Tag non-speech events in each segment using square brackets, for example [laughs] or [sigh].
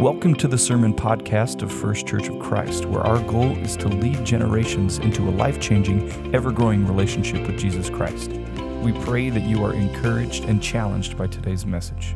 Welcome to the Sermon Podcast of First Church of Christ, where our goal is to lead generations into a life changing, ever growing relationship with Jesus Christ. We pray that you are encouraged and challenged by today's message.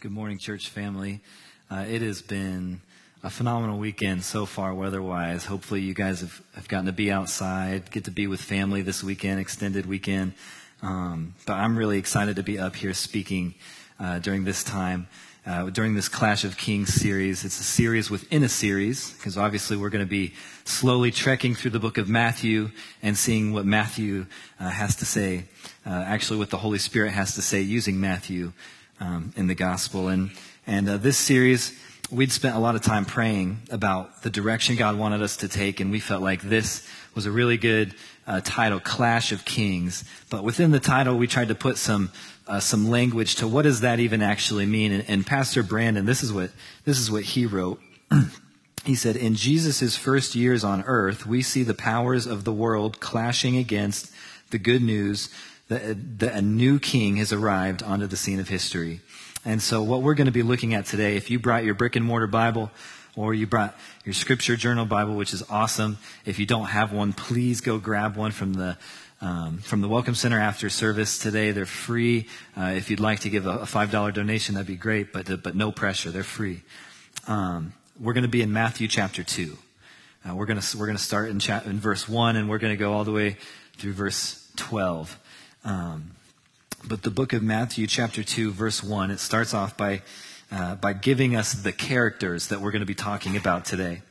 Good morning, church family. Uh, it has been a phenomenal weekend so far, weather wise. Hopefully, you guys have, have gotten to be outside, get to be with family this weekend, extended weekend. Um, but I'm really excited to be up here speaking uh, during this time uh, during this Clash of Kings series. It's a series within a series, because obviously we're going to be slowly trekking through the book of Matthew and seeing what Matthew uh, has to say, uh, actually, what the Holy Spirit has to say using Matthew um, in the gospel. And, and uh, this series, we'd spent a lot of time praying about the direction God wanted us to take, and we felt like this was a really good uh, title, Clash of Kings. But within the title, we tried to put some uh, some language to what does that even actually mean. And, and Pastor Brandon, this is what this is what he wrote. [clears throat] he said, "In Jesus' first years on earth, we see the powers of the world clashing against the good news that, that a new king has arrived onto the scene of history." And so, what we're going to be looking at today, if you brought your brick and mortar Bible, or you brought your scripture journal Bible, which is awesome. If you don't have one, please go grab one from the um, from the Welcome Center after service today. They're free. Uh, if you'd like to give a, a, $5 donation, that'd be great, but, uh, but no pressure. They're free. Um, we're going to be in Matthew chapter 2. Uh, we're going to we're to start in, cha- in verse 1 and we're going to go all the way through verse 12. Um, but the book of Matthew, chapter 2, verse 1, it starts off by, uh, by giving us the characters that we're going to be talking about today.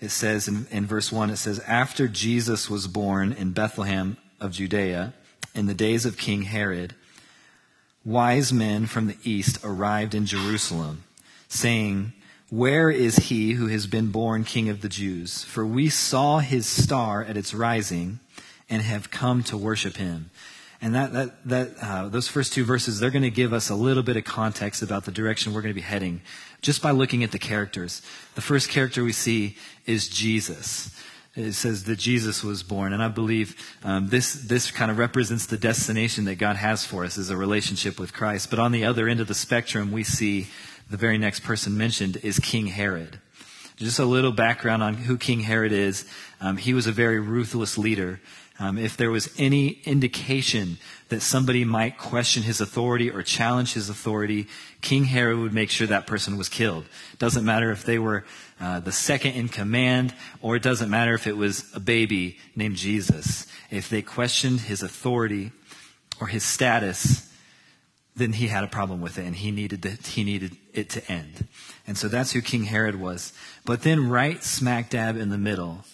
It says in, in verse 1, it says, After Jesus was born in Bethlehem of Judea in the days of King Herod, wise men from the east arrived in Jerusalem, saying, Where is he who has been born King of the Jews? For we saw his star at its rising and have come to worship him. And that, that, that, uh, those first two verses, they're going to give us a little bit of context about the direction we're going to be heading just by looking at the characters. The first character we see is Jesus it says that Jesus was born. And I believe um, this, this kind of represents the destination that God has for us is a relationship with Christ. But on the other end of the spectrum, we see the very next person mentioned is King Herod. Just a little background on who King Herod is. Um, he was a very ruthless leader. Um, if there was any indication that somebody might question his authority or challenge his authority, King Herod would make sure that person was killed. Doesn't matter if they were uh, the second in command, or it doesn't matter if it was a baby named Jesus. If they questioned his authority or his status, then he had a problem with it and he needed, to, he needed it to end. And so that's who King Herod was. But then right smack dab in the middle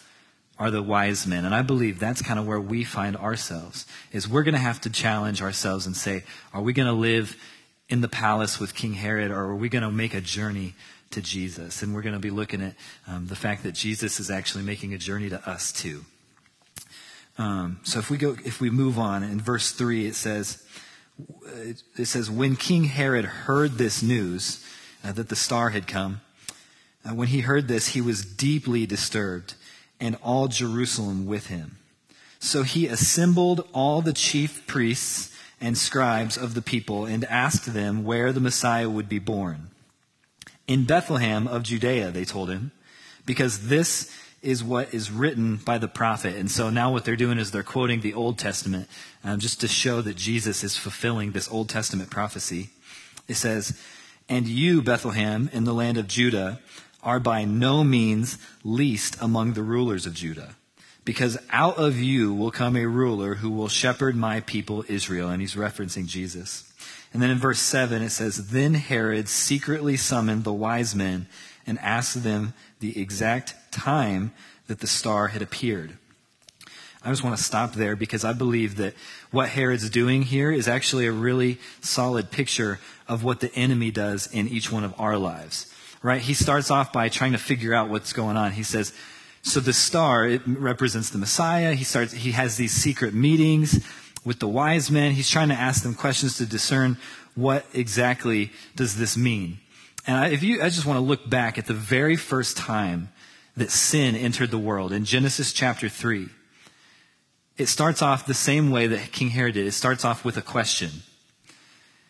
are the wise men. And I believe that's kind of where we find ourselves, is we're going to have to challenge ourselves and say, are we going to live in the palace with King Herod or are we going to make a journey to Jesus. And we're going to be looking at um, the fact that Jesus is actually making a journey to us too. Um, so if we go, if we move on in verse three, it says, it says, when King Herod heard this news uh, that the star had come, uh, when he heard this, he was deeply disturbed, and all Jerusalem with him. So he assembled all the chief priests and scribes of the people and asked them where the Messiah would be born. In Bethlehem of Judea, they told him, because this is what is written by the prophet. And so now what they're doing is they're quoting the Old Testament um, just to show that Jesus is fulfilling this Old Testament prophecy. It says, And you, Bethlehem, in the land of Judah, are by no means least among the rulers of Judah, because out of you will come a ruler who will shepherd my people Israel. And he's referencing Jesus. And then in verse 7, it says, Then Herod secretly summoned the wise men and asked them the exact time that the star had appeared. I just want to stop there because I believe that what Herod's doing here is actually a really solid picture of what the enemy does in each one of our lives. Right? He starts off by trying to figure out what's going on. He says, so the star, it represents the Messiah. He starts, he has these secret meetings with the wise men. He's trying to ask them questions to discern what exactly does this mean. And I, if you, I just want to look back at the very first time that sin entered the world in Genesis chapter 3. It starts off the same way that King Herod did. It starts off with a question.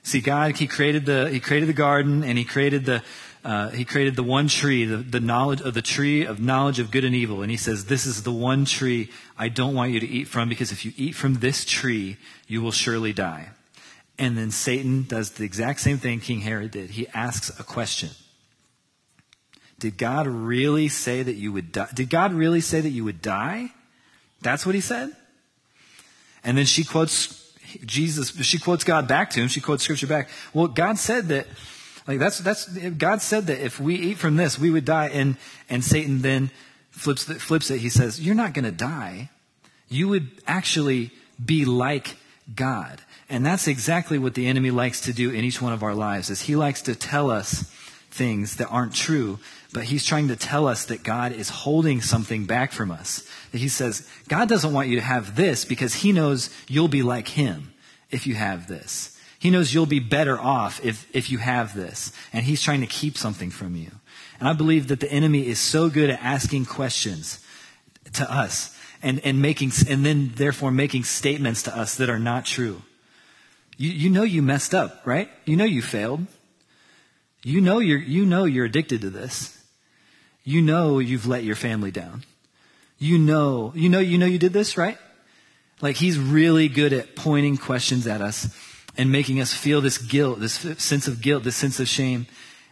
See, God, He created the, He created the garden and He created the, uh, he created the one tree, the, the knowledge of the tree of knowledge of good and evil. And he says, This is the one tree I don't want you to eat from because if you eat from this tree, you will surely die. And then Satan does the exact same thing King Herod did. He asks a question. Did God really say that you would die? Did God really say that you would die? That's what he said. And then she quotes Jesus, she quotes God back to him. She quotes scripture back. Well, God said that like that's that's God said that if we eat from this, we would die. And and Satan then flips flips it. He says, "You're not going to die. You would actually be like God." And that's exactly what the enemy likes to do in each one of our lives. Is he likes to tell us things that aren't true, but he's trying to tell us that God is holding something back from us. That he says, God doesn't want you to have this because he knows you'll be like him if you have this. He knows you'll be better off if, if you have this. And he's trying to keep something from you. And I believe that the enemy is so good at asking questions to us and, and making, and then therefore making statements to us that are not true. You, you know you messed up, right? You know you failed. You know you're, you know you're addicted to this. You know you've let your family down. You know, you know, you know you did this, right? Like he's really good at pointing questions at us and making us feel this guilt, this sense of guilt, this sense of shame,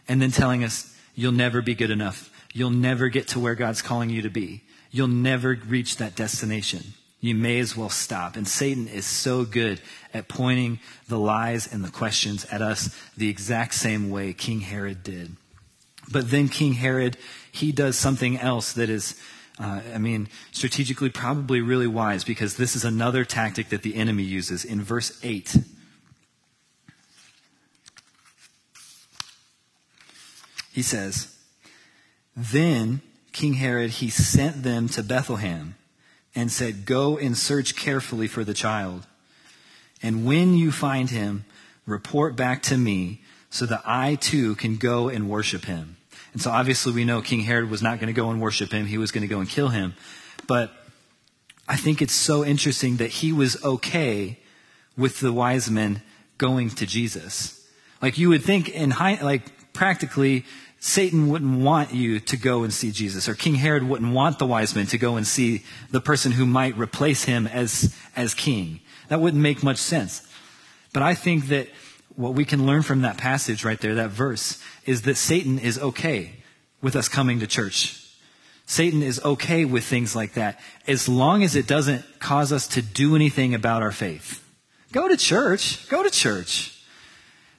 and then telling us, you'll never be good enough. You'll never get to where God's calling you to be. You'll never reach that destination. You may as well stop. And Satan is so good at pointing the lies and the questions at us the exact same way King Herod did. But then King Herod, he does something else that is, uh, I mean, strategically probably really wise because this is another tactic that the enemy uses. In verse 8, He says, Then King Herod, he sent them to Bethlehem and said, Go and search carefully for the child. And when you find him, report back to me so that I too can go and worship him. And so obviously we know King Herod was not going to go and worship him. He was going to go and kill him. But I think it's so interesting that he was okay with the wise men going to Jesus. Like you would think in high, like practically, Satan wouldn't want you to go and see Jesus, or King Herod wouldn't want the wise men to go and see the person who might replace him as, as king. That wouldn't make much sense. But I think that what we can learn from that passage right there, that verse, is that Satan is okay with us coming to church. Satan is okay with things like that as long as it doesn't cause us to do anything about our faith. Go to church, go to church,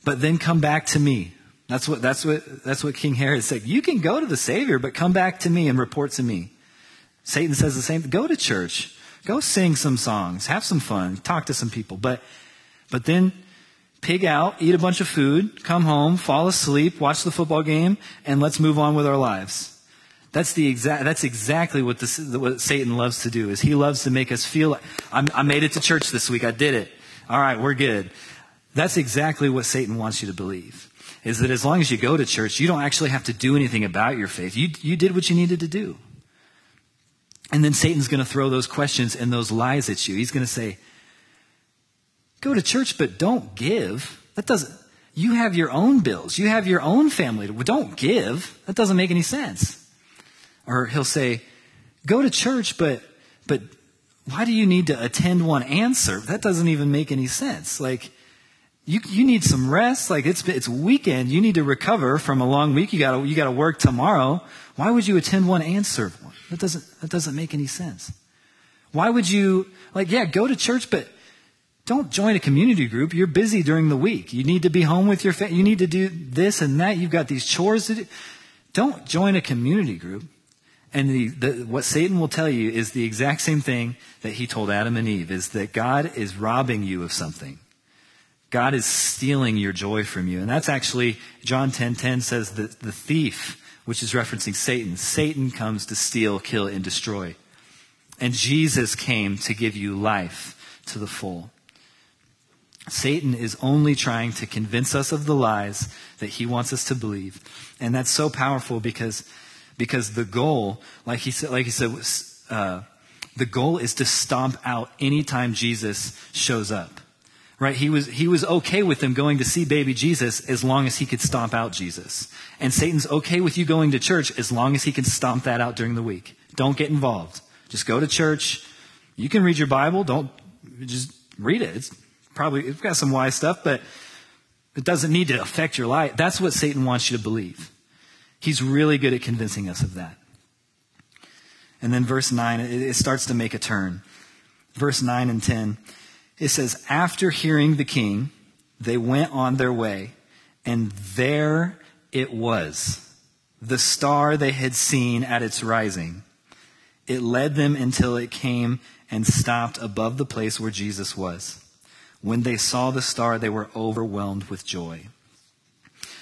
but then come back to me. That's what, that's what, that's what King Herod said. You can go to the Savior, but come back to me and report to me. Satan says the same. Go to church. Go sing some songs. Have some fun. Talk to some people. But, but then pig out, eat a bunch of food, come home, fall asleep, watch the football game, and let's move on with our lives. That's the exact, that's exactly what, this, what Satan loves to do is he loves to make us feel like, i made it to church this week. I did it. All right, we're good. That's exactly what Satan wants you to believe is that as long as you go to church, you don't actually have to do anything about your faith. You, you did what you needed to do. And then Satan's going to throw those questions and those lies at you. He's going to say, go to church, but don't give. That doesn't, you have your own bills. You have your own family. Don't give. That doesn't make any sense. Or he'll say, go to church, but, but why do you need to attend one and serve? That doesn't even make any sense. Like, you, you need some rest. Like it's, it's weekend. You need to recover from a long week. You gotta, you gotta work tomorrow. Why would you attend one and serve one? That doesn't, that doesn't make any sense. Why would you, like, yeah, go to church, but don't join a community group. You're busy during the week. You need to be home with your family. You need to do this and that. You've got these chores to do. Don't join a community group. And the, the, what Satan will tell you is the exact same thing that he told Adam and Eve, is that God is robbing you of something. God is stealing your joy from you. And that's actually, John 10:10 10, 10 says that the thief, which is referencing Satan, Satan comes to steal, kill, and destroy. And Jesus came to give you life to the full. Satan is only trying to convince us of the lies that he wants us to believe. And that's so powerful because, because the goal, like he said, like he said, uh, the goal is to stomp out anytime Jesus shows up. Right? He was, he was okay with them going to see baby Jesus as long as he could stomp out Jesus. And Satan's okay with you going to church as long as he can stomp that out during the week. Don't get involved. Just go to church. You can read your Bible. Don't just read it. It's probably, it's got some wise stuff, but it doesn't need to affect your life. That's what Satan wants you to believe. He's really good at convincing us of that. And then verse 9, it starts to make a turn. Verse 9 and 10 it says, After hearing the king, they went on their way, and there it was, the star they had seen at its rising. It led them until it came and stopped above the place where Jesus was. When they saw the star, they were overwhelmed with joy.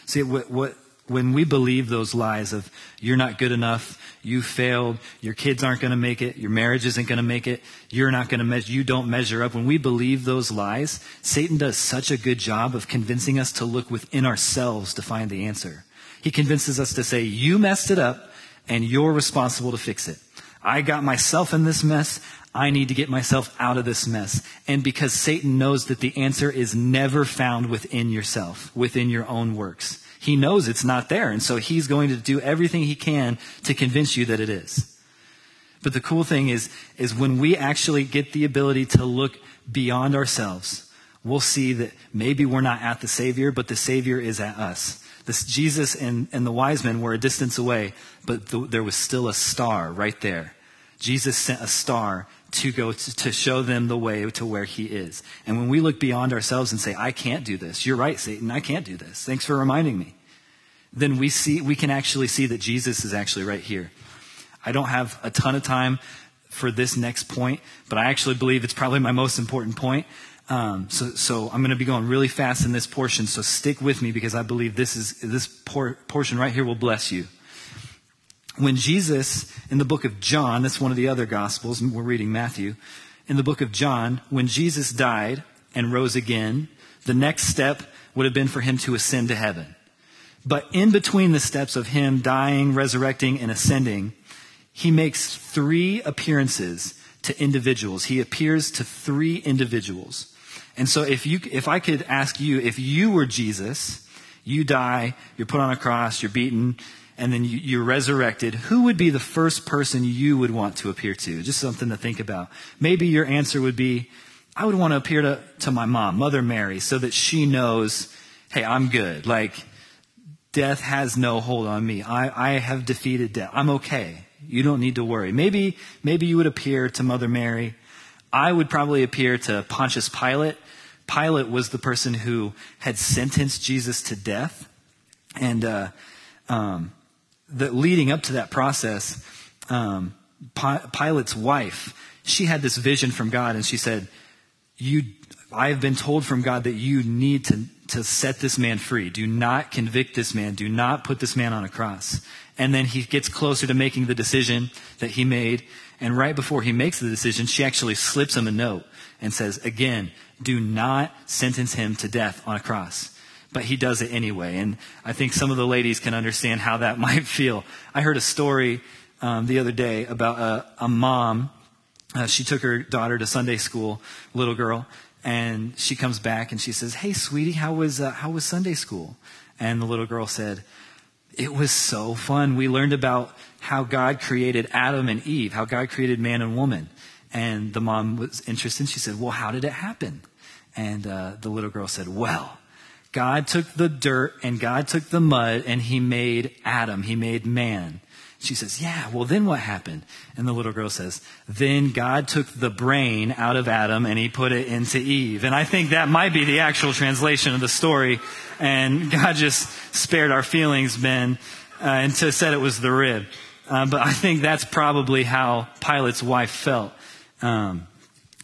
See, what, what, when we believe those lies of you're not good enough, you failed, your kids aren't going to make it, your marriage isn't going to make it, you're not going to measure, you don't measure up. When we believe those lies, Satan does such a good job of convincing us to look within ourselves to find the answer. He convinces us to say, you messed it up and you're responsible to fix it. I got myself in this mess. I need to get myself out of this mess. And because Satan knows that the answer is never found within yourself, within your own works he knows it's not there. And so he's going to do everything he can to convince you that it is. But the cool thing is, is when we actually get the ability to look beyond ourselves, we'll see that maybe we're not at the Savior, but the Savior is at us. This Jesus and, and the wise men were a distance away, but the, there was still a star right there. Jesus sent a star to go to, to, show them the way to where he is. And when we look beyond ourselves and say, I can't do this, you're right, Satan, I can't do this. Thanks for reminding me. Then we see, we can actually see that Jesus is actually right here. I don't have a ton of time for this next point, but I actually believe it's probably my most important point. Um, so, so I'm going to be going really fast in this portion. So stick with me because I believe this is this por- portion right here will bless you when Jesus, in the book of John, that's one of the other gospels, we're reading Matthew, in the book of John, when Jesus died and rose again, the next step would have been for him to ascend to heaven. But in between the steps of him dying, resurrecting, and ascending, he makes three appearances to individuals. He appears to three individuals. And so if you, if I could ask you, if you were Jesus, you die, you're put on a cross, you're beaten, and then you, are resurrected, who would be the first person you would want to appear to? Just something to think about. Maybe your answer would be, I would want to appear to, to my mom, Mother Mary, so that she knows, hey, I'm good. Like, death has no hold on me. I, I have defeated death. I'm okay. You don't need to worry. Maybe, maybe you would appear to Mother Mary. I would probably appear to Pontius Pilate. Pilate was the person who had sentenced Jesus to death. And, uh, um, that leading up to that process, um, Pilate's wife, she had this vision from God, and she said, "You, I have been told from God that you need to to set this man free. Do not convict this man. Do not put this man on a cross." And then he gets closer to making the decision that he made, and right before he makes the decision, she actually slips him a note and says, "Again, do not sentence him to death on a cross." But he does it anyway. And I think some of the ladies can understand how that [laughs] might feel. I heard a story um, the other day about a, a mom. Uh, she took her daughter to Sunday school, little girl, and she comes back and she says, "Hey, sweetie, how was uh, how was Sunday school?" And the little girl said, "It was so fun. We learned about how God created Adam and Eve, how God created man and woman." And the mom was interested. She said, "Well, how did it happen?" And uh, the little girl said, "Well." God took the dirt and God took the mud and he made Adam. He made man. She says, Yeah, well, then what happened? And the little girl says, Then God took the brain out of Adam and he put it into Eve. And I think that might be the actual translation of the story. And [laughs] God just spared our feelings, Ben, uh, and said it was the rib. Uh, but I think that's probably how Pilate's wife felt. Um,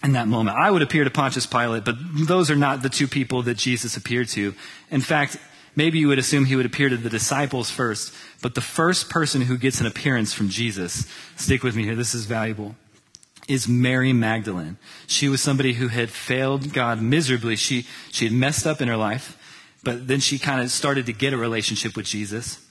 in that moment. I would appear to Pontius Pilate, but those are not the two people that Jesus appeared to. In fact, maybe you would assume he would appear to the disciples first, but the first person who gets an appearance from Jesus, stick with me here, this is valuable, is Mary Magdalene. She was somebody who had failed God miserably. She, she had messed up in her life, but then she kind of started to get a relationship with Jesus.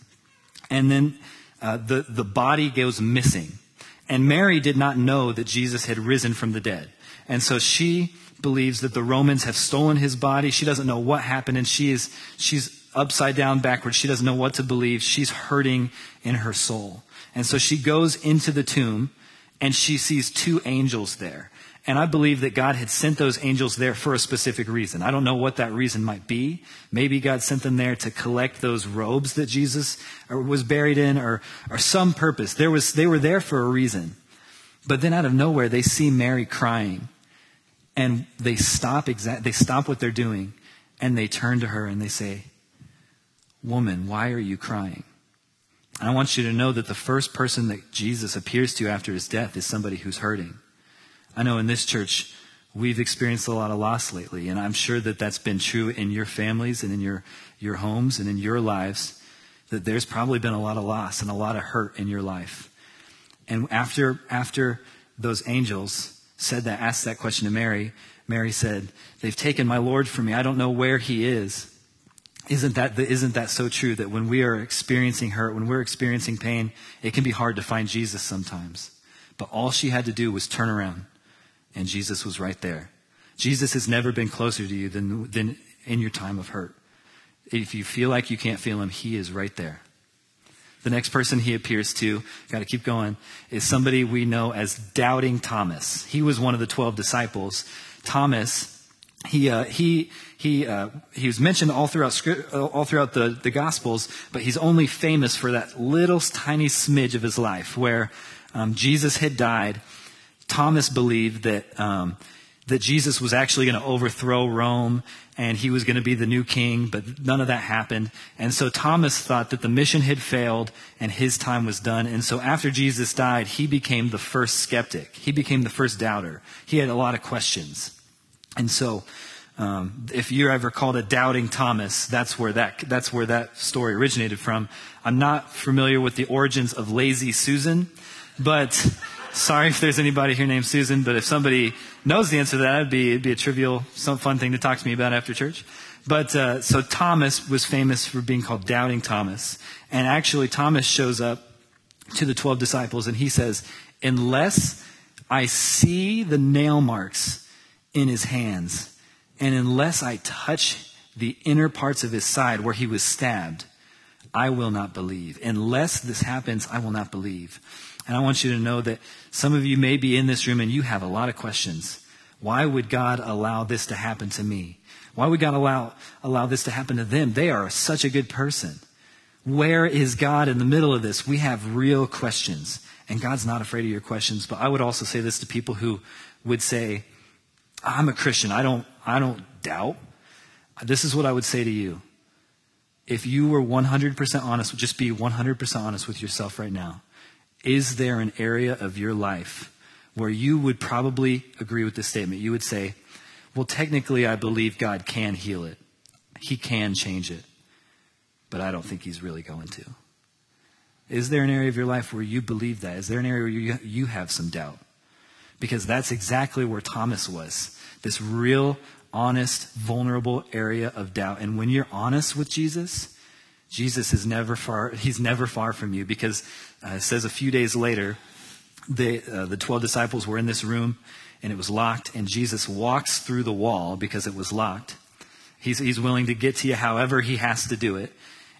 And then uh, the, the body goes missing. And Mary did not know that Jesus had risen from the dead. And so she believes that the Romans have stolen his body. She doesn't know what happened, and she is she's upside down, backwards. She doesn't know what to believe. She's hurting in her soul. And so she goes into the tomb and she sees two angels there. And I believe that God had sent those angels there for a specific reason. I don't know what that reason might be. Maybe God sent them there to collect those robes that Jesus uh, was buried in or, or some purpose. There was, they were there for a reason. But then out of nowhere, they see Mary crying and they stop exact, they stop what they're doing and they turn to her and they say, woman, why are you crying? And I want you to know that the first person that Jesus appears to after his death is somebody who's hurting. I know in this church, we've experienced a lot of loss lately, and I'm sure that that's been true in your families and in your, your homes and in your lives, that there's probably been a lot of loss and a lot of hurt in your life. And after, after those angels said that, asked that question to Mary, Mary said, They've taken my Lord from me. I don't know where he is. Isn't that, isn't that so true that when we are experiencing hurt, when we're experiencing pain, it can be hard to find Jesus sometimes? But all she had to do was turn around, and Jesus was right there. Jesus has never been closer to you than, than in your time of hurt. If you feel like you can't feel him, he is right there. The next person he appears to, got to keep going, is somebody we know as Doubting Thomas. He was one of the 12 disciples. Thomas he, uh, he, he, uh, he was mentioned all throughout, script, uh, all throughout the, the Gospels, but he's only famous for that little tiny smidge of his life where um, Jesus had died. Thomas believed that, um, that Jesus was actually going to overthrow Rome and he was going to be the new king, but none of that happened. And so Thomas thought that the mission had failed and his time was done. And so after Jesus died, he became the first skeptic. He became the first doubter. He had a lot of questions. And so, um, if you're ever called a doubting Thomas, that's where that that's where that story originated from. I'm not familiar with the origins of lazy Susan, but sorry if there's anybody here named Susan. But if somebody knows the answer to that, it'd be it'd be a trivial, some fun thing to talk to me about after church. But uh, so Thomas was famous for being called doubting Thomas, and actually Thomas shows up to the twelve disciples and he says, "Unless I see the nail marks." in his hands. And unless I touch the inner parts of his side where he was stabbed, I will not believe. Unless this happens, I will not believe. And I want you to know that some of you may be in this room and you have a lot of questions. Why would God allow this to happen to me? Why would God allow, allow this to happen to them? They are such a good person. Where is God in the middle of this? We have real questions. And God's not afraid of your questions. But I would also say this to people who would say, I'm a Christian. I don't, I don't doubt. This is what I would say to you. If you were 100% honest, just be 100% honest with yourself right now. Is there an area of your life where you would probably agree with this statement? You would say, well, technically, I believe God can heal it. He can change it. But I don't think He's really going to. Is there an area of your life where you believe that? Is there an area where you, you have some doubt? Because that's exactly where Thomas was this real, honest, vulnerable area of doubt. And when you're honest with Jesus, Jesus is never far, he's never far from you because uh, it says a few days later, the, uh, the 12 disciples were in this room and it was locked, and Jesus walks through the wall because it was locked. He's, he's willing to get to you however he has to do it.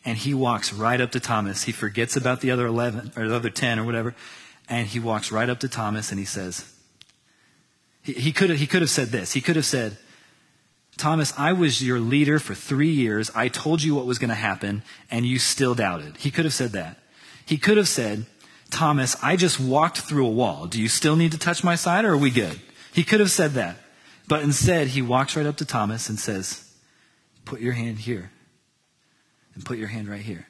And he walks right up to Thomas. He forgets about the other 11 or the other 10 or whatever. And he walks right up to Thomas and he says, he, he could have, he could have said this. He could have said, Thomas, I was your leader for three years. I told you what was going to happen, and you still doubted. He could have said that. He could have said, Thomas, I just walked through a wall. Do you still need to touch my side, or are we good? He could have said that. But instead, he walks right up to Thomas and says, Put your hand here, and put your hand right here.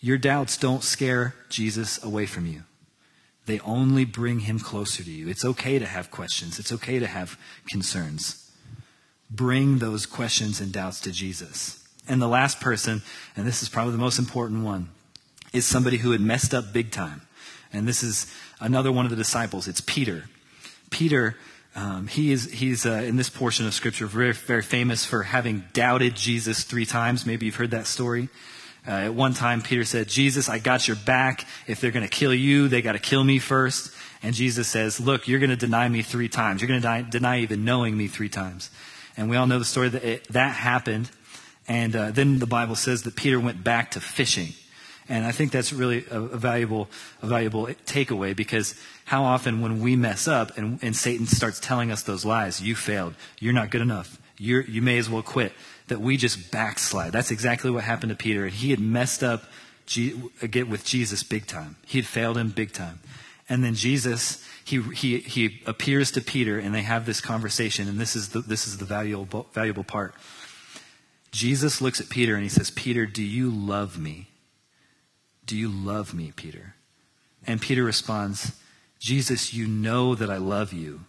Your doubts don't scare Jesus away from you. They only bring him closer to you. It's okay to have questions, it's okay to have concerns. Bring those questions and doubts to Jesus. And the last person, and this is probably the most important one, is somebody who had messed up big time. And this is another one of the disciples. It's Peter. Peter, um, he is he's uh, in this portion of Scripture very very famous for having doubted Jesus three times. Maybe you've heard that story. Uh, at one time, Peter said, Jesus, I got your back. If they're going to kill you, they got to kill me first. And Jesus says, Look, you're going to deny me three times. You're going to deny even knowing me three times. And we all know the story that it, that happened. And uh, then the Bible says that Peter went back to fishing. And I think that's really a, a, valuable, a valuable takeaway because how often when we mess up and, and Satan starts telling us those lies, you failed, you're not good enough, you're, you may as well quit, that we just backslide. That's exactly what happened to Peter. And he had messed up get with Jesus big time. He had failed him big time. And then Jesus, he, he, he appears to Peter and they have this conversation. And this is the, this is the valuable, valuable part. Jesus looks at Peter and he says, Peter, do you love me? Do you love me, Peter? And Peter responds, Jesus, you know that I love you.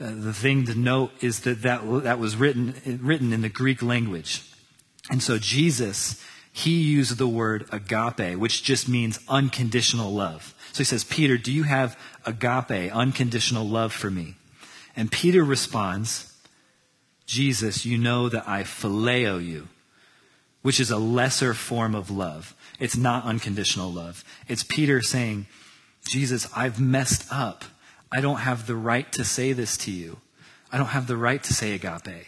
Uh, the thing to note is that, that that was written, written in the Greek language. And so Jesus, he used the word agape, which just means unconditional love. So he says, Peter, do you have agape, unconditional love for me? And Peter responds, Jesus, you know that I phileo you, which is a lesser form of love. It's not unconditional love. It's Peter saying, Jesus, I've messed up. I don't have the right to say this to you. I don't have the right to say agape.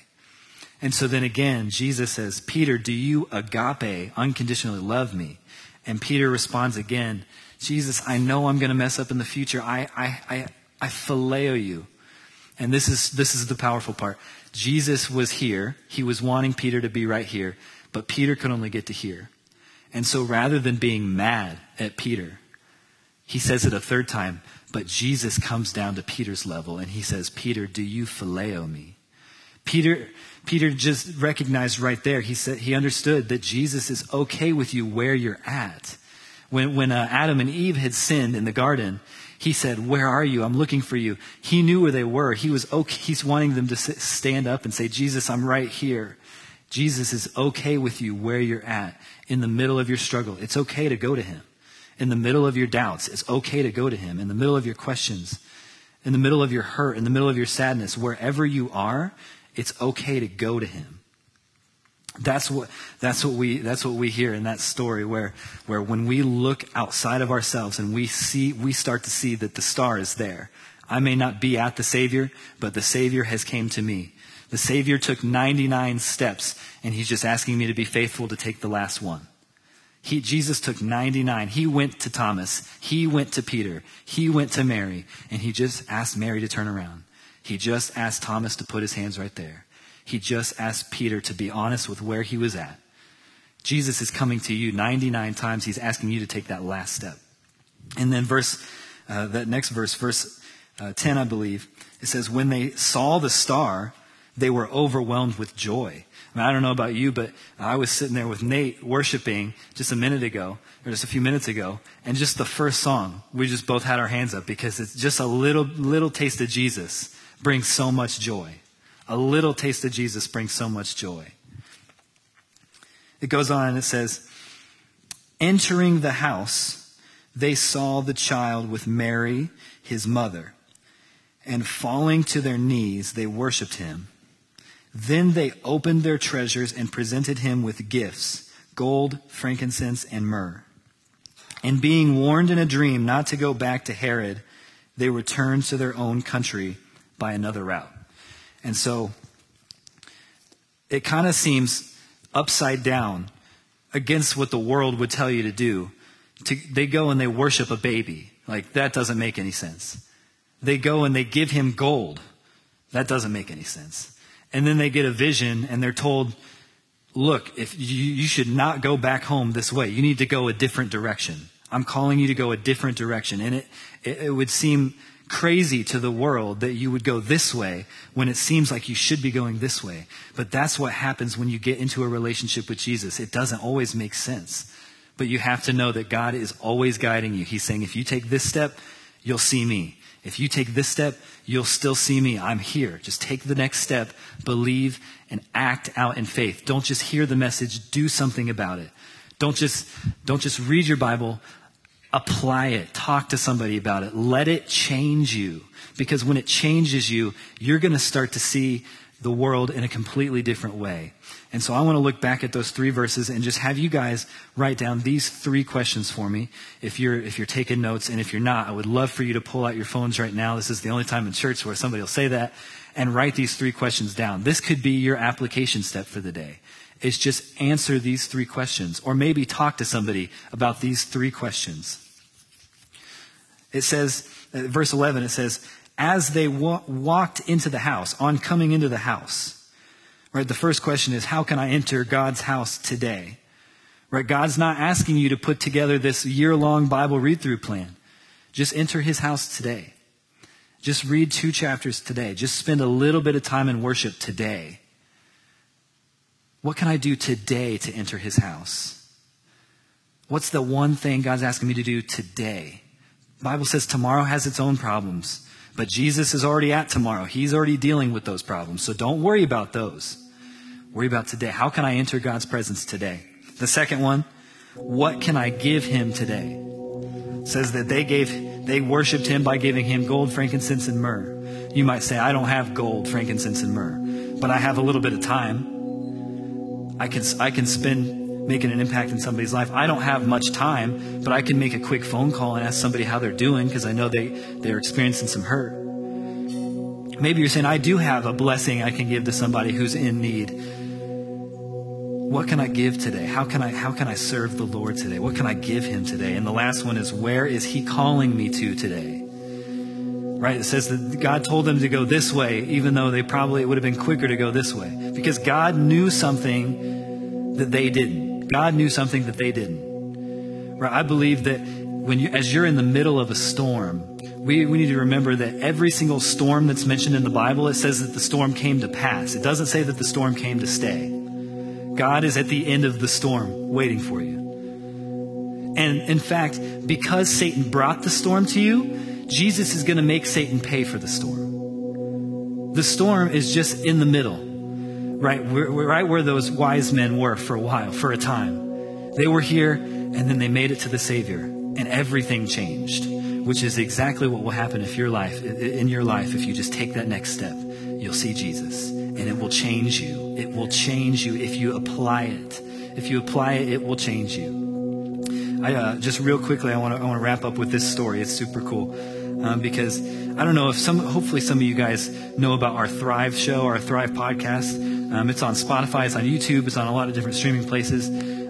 And so then again, Jesus says, Peter, do you agape, unconditionally love me? And Peter responds again, Jesus, I know I'm going to mess up in the future. I, I, I, I phileo you. And this is, this is the powerful part. Jesus was here. He was wanting Peter to be right here, but Peter could only get to here. And so rather than being mad at Peter, he says it a third time, but Jesus comes down to Peter's level and he says, Peter, do you phileo me? Peter, Peter just recognized right there, he said, he understood that Jesus is okay with you where you're at. When, when uh, Adam and Eve had sinned in the garden, he said, Where are you? I'm looking for you. He knew where they were. He was okay. He's wanting them to sit, stand up and say, Jesus, I'm right here. Jesus is okay with you where you're at in the middle of your struggle. It's okay to go to him in the middle of your doubts, it's okay to go to Him. In the middle of your questions, in the middle of your hurt, in the middle of your sadness, wherever you are, it's okay to go to Him. That's what, that's what we, that's what we hear in that story where, where when we look outside of ourselves and we see, we start to see that the star is there. I may not be at the Savior, but the Savior has came to me. The Savior took 99 steps and He's just asking me to be faithful to take the last one. He, Jesus took 99. He went to Thomas. He went to Peter. He went to Mary. And he just asked Mary to turn around. He just asked Thomas to put his hands right there. He just asked Peter to be honest with where he was at. Jesus is coming to you 99 times. He's asking you to take that last step. And then verse, uh, that next verse, verse uh, 10, I believe, it says, when they saw the star, they were overwhelmed with joy. I, mean, I don't know about you, but I was sitting there with Nate worshiping just a minute ago, or just a few minutes ago, and just the first song, we just both had our hands up because it's just a little, little taste of Jesus brings so much joy. A little taste of Jesus brings so much joy. It goes on and it says, Entering the house, they saw the child with Mary, his mother, and falling to their knees, they worshiped him. Then they opened their treasures and presented him with gifts gold, frankincense, and myrrh. And being warned in a dream not to go back to Herod, they returned to their own country by another route. And so it kind of seems upside down against what the world would tell you to do. To, they go and they worship a baby. Like, that doesn't make any sense. They go and they give him gold. That doesn't make any sense and then they get a vision and they're told, look, if you, you should not go back home this way. You need to go a different direction. I'm calling you to go a different direction. And it, it, it would seem crazy to the world that you would go this way when it seems like you should be going this way. But that's what happens when you get into a relationship with Jesus. It doesn't always make sense. But you have to know that God is always guiding you. He's saying, if you take this step, you'll see me. If you take this step, you'll still see me. I'm here. Just take the next step, believe, and act out in faith. Don't just hear the message, do something about it. Don't just, don't just read your Bible, apply it, talk to somebody about it, let it change you. Because when it changes you, you're going to start to see the world in a completely different way. And so I want to look back at those three verses and just have you guys write down these three questions for me. If you're, if you're taking notes and if you're not, I would love for you to pull out your phones right now. This is the only time in church where somebody will say that and write these three questions down. This could be your application step for the day. It's just answer these three questions or maybe talk to somebody about these three questions. It says, uh, verse 11, it says, as they wa- walked into the house, on coming into the house, right? The first question is, how can I enter God's house today? Right? God's not asking you to put together this year long Bible read through plan. Just enter his house today. Just read two chapters today. Just spend a little bit of time in worship today. What can I do today to enter his house? What's the one thing God's asking me to do today? The Bible says tomorrow has its own problems. But Jesus is already at tomorrow. He's already dealing with those problems. So don't worry about those. Worry about today. How can I enter God's presence today? The second one, what can I give him today? It says that they gave, they worshiped him by giving him gold, frankincense, and myrrh. You might say, I don't have gold, frankincense, and myrrh, but I have a little bit of time. I can, I can spend making an impact in somebody's life. I don't have much time, but I can make a quick phone call and ask somebody how they're doing because I know they, they're experiencing some hurt. Maybe you're saying, I do have a blessing I can give to somebody who's in need. What can I give today? How can I, how can I serve the Lord today? What can I give him today? And the last one is, where is he calling me to today? Right? It says that God told them to go this way, even though they probably, it would have been quicker to go this way. Because God knew something that they didn't. God knew something that they didn't. Right? I believe that when you, as you're in the middle of a storm, we, we need to remember that every single storm that's mentioned in the Bible, it says that the storm came to pass. It doesn't say that the storm came to stay. God is at the end of the storm waiting for you. And in fact, because Satan brought the storm to you, Jesus is going to make Satan pay for the storm. The storm is just in the middle right, right where those wise men were for a while, for a time. They were here, and then they made it to the Savior, and everything changed, which is exactly what will happen if your life, in your life, if you just take that next step, you'll see Jesus, and it will change you. It will change you if you apply it. If you apply it, it will change you. I, uh, just real quickly, I want to I want to wrap up with this story. It's super cool um, because I don't know if some, hopefully some of you guys know about our Thrive show, our Thrive podcast. Um, it's on Spotify, it's on YouTube, it's on a lot of different streaming places.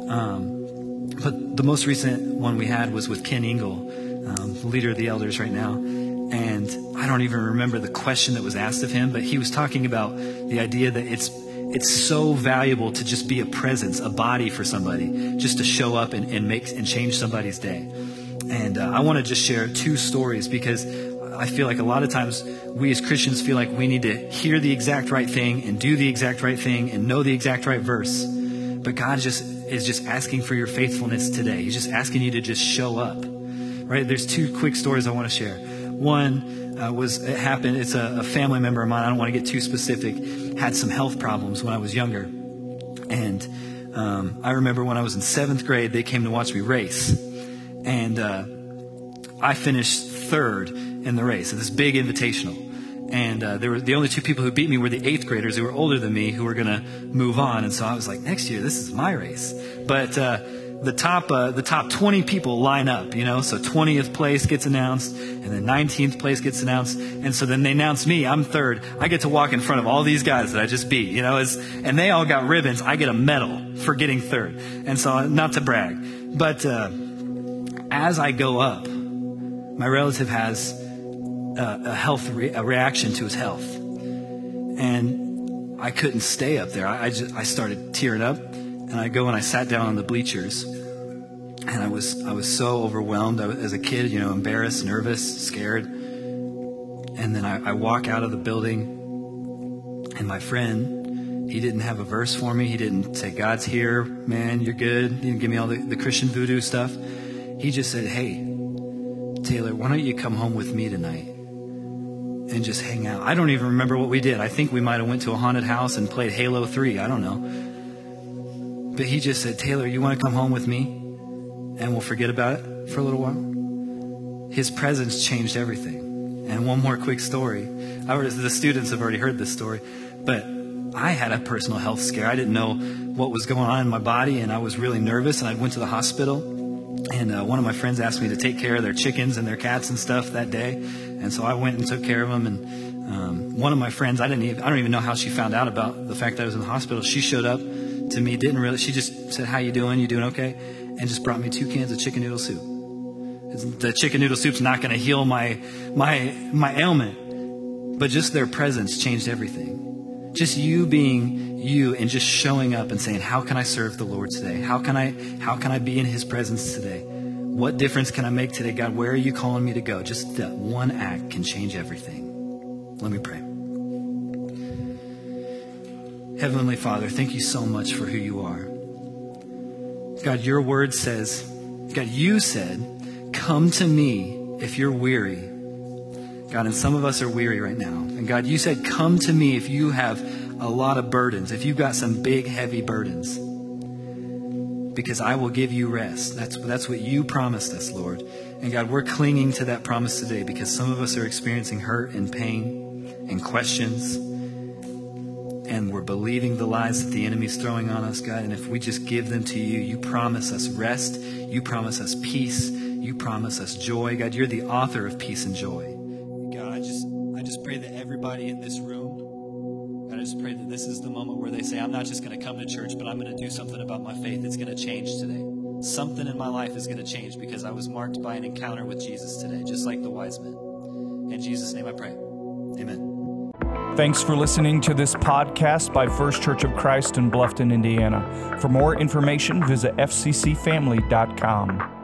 Um, but the most recent one we had was with Ken Engel, um, leader of the elders right now. And I don't even remember the question that was asked of him, but he was talking about the idea that it's it's so valuable to just be a presence, a body for somebody, just to show up and, and make and change somebody's day. And uh, I want to just share two stories because I feel like a lot of times we as Christians feel like we need to hear the exact right thing and do the exact right thing and know the exact right verse. But God just is just asking for your faithfulness today. He's just asking you to just show up. Right? There's two quick stories I want to share. One uh, was it happened. It's a, a family member of mine. I don't want to get too specific. Had some health problems when I was younger, and um, I remember when I was in seventh grade, they came to watch me race and uh, I finished third in the race, at this big invitational. And uh, there were the only two people who beat me were the eighth graders who were older than me who were going to move on. And so I was like, next year, this is my race. But uh, the top uh, the top 20 people line up, you know. So 20th place gets announced, and then 19th place gets announced, and so then they announce me. I'm third. I get to walk in front of all these guys that I just beat, you know. And they all got ribbons. I get a medal for getting third. And so not to brag, but uh, as I go up, my relative has a, a health re- a reaction to his health, and I couldn't stay up there. I, I, just I started tearing up, and I go and I sat down on the bleachers, and I was I was so overwhelmed was, as a kid, you know, embarrassed, nervous, scared, and then I, I walk out of the building, and my friend he didn't have a verse for me. He didn't say, God's here, man, you're good. He didn't give me all the, the Christian voodoo stuff. He just said, Hey, Taylor, why don't you come home with me tonight and just hang out? I don't even remember what we did. I think we might have went to a haunted house and played Halo 3. I don't know. But he just said, Taylor, you want to come home with me and we'll forget about it for a little while? His presence changed everything. And one more quick story. The students have already heard this story, but I had a personal health scare. I didn't know what was going on in my body, and I was really nervous. And I went to the hospital, and uh, one of my friends asked me to take care of their chickens and their cats and stuff that day. And so I went and took care of them. And um, one of my friends, I didn't even, I don't even know how she found out about the fact that I was in the hospital. She showed up to me, didn't really, she just said, "How you doing? You doing okay?" And just brought me two cans of chicken noodle soup. The chicken noodle soup's not going to heal my my my ailment, but just their presence changed everything. Just you being you and just showing up and saying, "How can I serve the Lord today? How can I how can I be in His presence today? What difference can I make today, God? Where are you calling me to go?" Just that one act can change everything. Let me pray. Heavenly Father, thank you so much for who you are. God, your word says, God, you said Come to me if you're weary. God, and some of us are weary right now. And God, you said, Come to me if you have a lot of burdens, if you've got some big, heavy burdens, because I will give you rest. That's, that's what you promised us, Lord. And God, we're clinging to that promise today because some of us are experiencing hurt and pain and questions. And we're believing the lies that the enemy's throwing on us, God. And if we just give them to you, you promise us rest. You promise us peace. You promise us joy. God, you're the author of peace and joy. God, I just I just pray that everybody in this room, God, I just pray that this is the moment where they say, I'm not just going to come to church, but I'm going to do something about my faith. It's going to change today. Something in my life is going to change because I was marked by an encounter with Jesus today, just like the wise men. In Jesus' name I pray. Amen. Thanks for listening to this podcast by First Church of Christ in Bluffton, Indiana. For more information, visit fccfamily.com.